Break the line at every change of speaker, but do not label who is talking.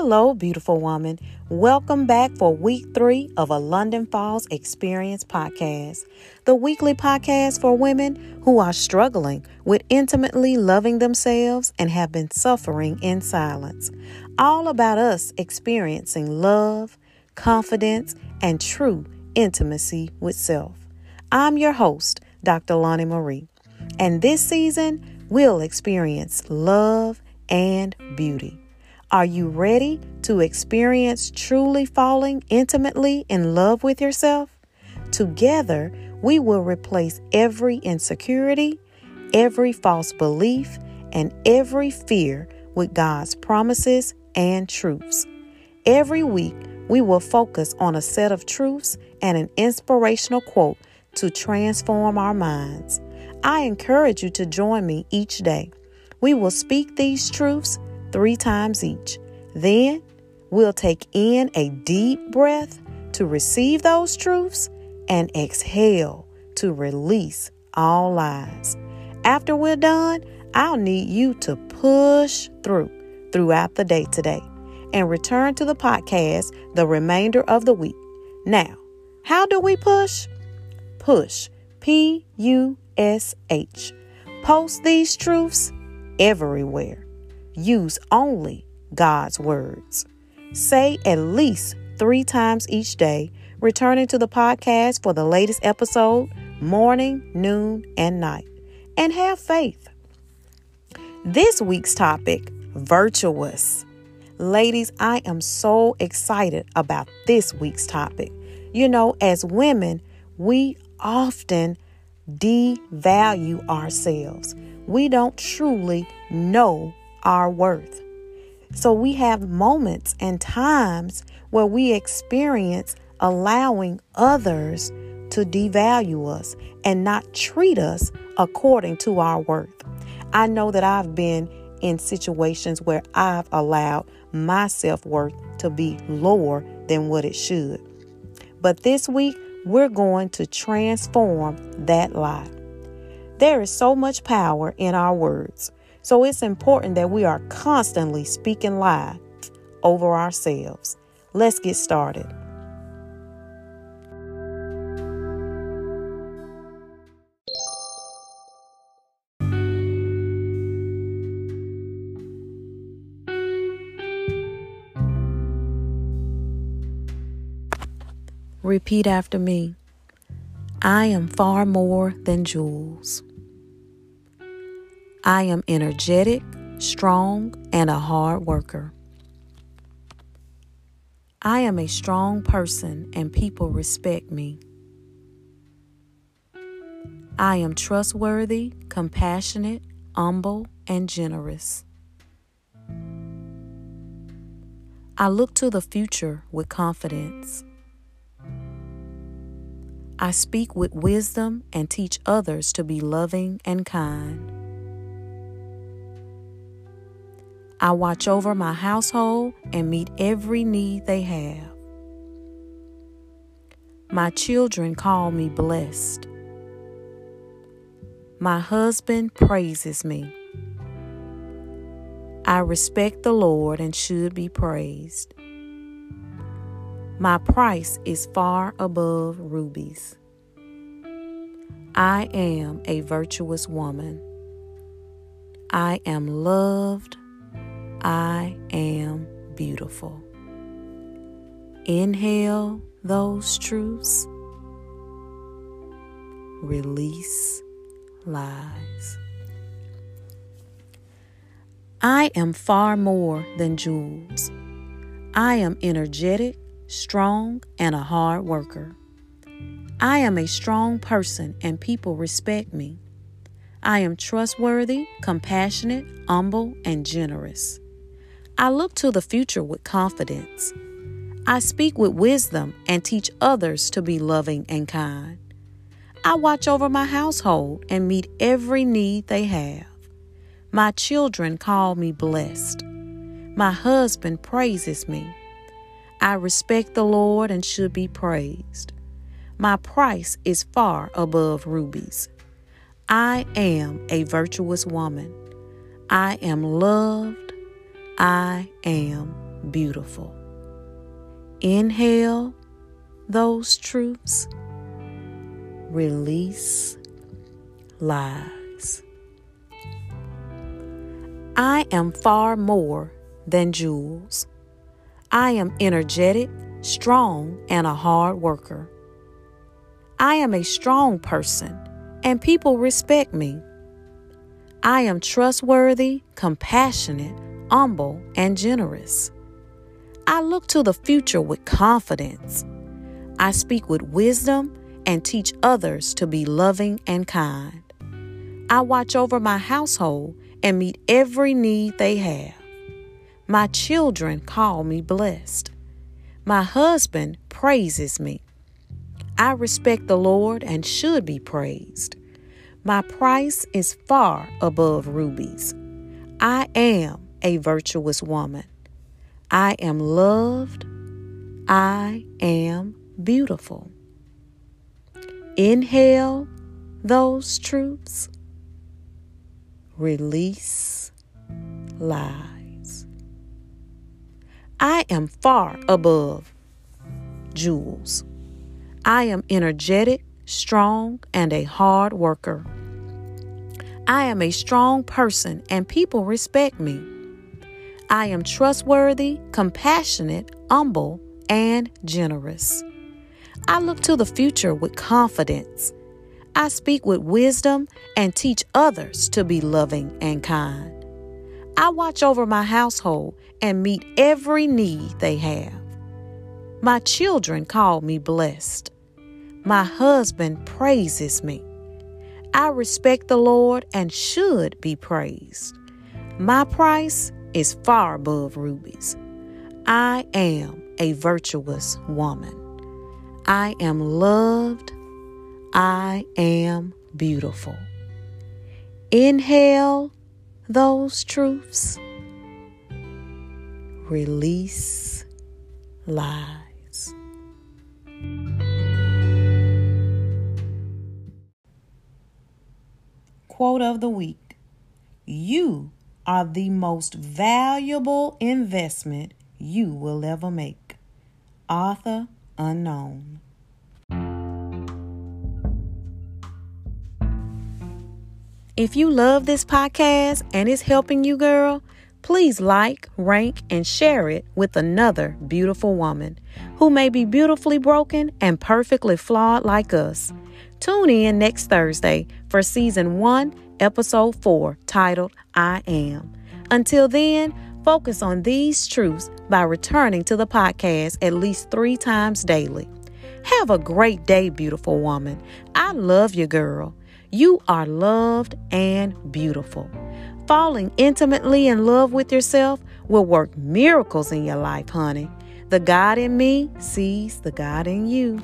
Hello, beautiful woman. Welcome back for week three of a London Falls Experience podcast, the weekly podcast for women who are struggling with intimately loving themselves and have been suffering in silence. All about us experiencing love, confidence, and true intimacy with self. I'm your host, Dr. Lonnie Marie, and this season we'll experience love and beauty. Are you ready to experience truly falling intimately in love with yourself? Together, we will replace every insecurity, every false belief, and every fear with God's promises and truths. Every week, we will focus on a set of truths and an inspirational quote to transform our minds. I encourage you to join me each day. We will speak these truths three times each. Then we'll take in a deep breath to receive those truths and exhale to release all lies. After we're done, I'll need you to push through throughout the day today and return to the podcast the remainder of the week. Now, how do we push? Push. P U S H. Post these truths everywhere. Use only God's words. Say at least three times each day, returning to the podcast for the latest episode, morning, noon, and night. And have faith. This week's topic virtuous. Ladies, I am so excited about this week's topic. You know, as women, we often devalue ourselves. We don't truly know our worth. So we have moments and times where we experience allowing others to devalue us and not treat us according to our worth. I know that I've been in situations where I've allowed my self worth to be lower than what it should. But this week, we're going to transform that lie. There is so much power in our words. So it's important that we are constantly speaking life over ourselves. Let's get started. Repeat after me. I am far more than jewels. I am energetic, strong, and a hard worker. I am a strong person and people respect me. I am trustworthy, compassionate, humble, and generous. I look to the future with confidence. I speak with wisdom and teach others to be loving and kind. I watch over my household and meet every need they have. My children call me blessed. My husband praises me. I respect the Lord and should be praised. My price is far above rubies. I am a virtuous woman. I am loved I am beautiful. Inhale those truths, release lies. I am far more than jewels. I am energetic, strong, and a hard worker. I am a strong person and people respect me. I am trustworthy, compassionate, humble, and generous. I look to the future with confidence. I speak with wisdom and teach others to be loving and kind. I watch over my household and meet every need they have. My children call me blessed. My husband praises me. I respect the Lord and should be praised. My price is far above rubies. I am a virtuous woman. I am loved I am beautiful. Inhale those truths, release lies. I am far more than jewels. I am energetic, strong, and a hard worker. I am a strong person, and people respect me. I am trustworthy, compassionate, humble, and generous. I look to the future with confidence. I speak with wisdom and teach others to be loving and kind. I watch over my household and meet every need they have. My children call me blessed. My husband praises me. I respect the Lord and should be praised. My price is far above rubies. I am a virtuous woman. I am loved. I am beautiful. Inhale those truths. Release lies. I am far above jewels. I am energetic, strong, and a hard worker. I am a strong person and people respect me. I am trustworthy, compassionate, humble, and generous. I look to the future with confidence. I speak with wisdom and teach others to be loving and kind. I watch over my household and meet every need they have. My children call me blessed. My husband praises me. I respect the Lord and should be praised. My price is far above rubies. I am a virtuous woman. I am loved. I am beautiful. Inhale those truths. Release lies. Quote of the week You are the most valuable investment you will ever make. Author unknown. If you love this podcast and it's helping you, girl, please like, rank, and share it with another beautiful woman who may be beautifully broken and perfectly flawed like us. Tune in next Thursday for season one, episode four, titled I Am. Until then, focus on these truths by returning to the podcast at least three times daily. Have a great day, beautiful woman. I love you, girl. You are loved and beautiful. Falling intimately in love with yourself will work miracles in your life, honey. The God in me sees the God in you.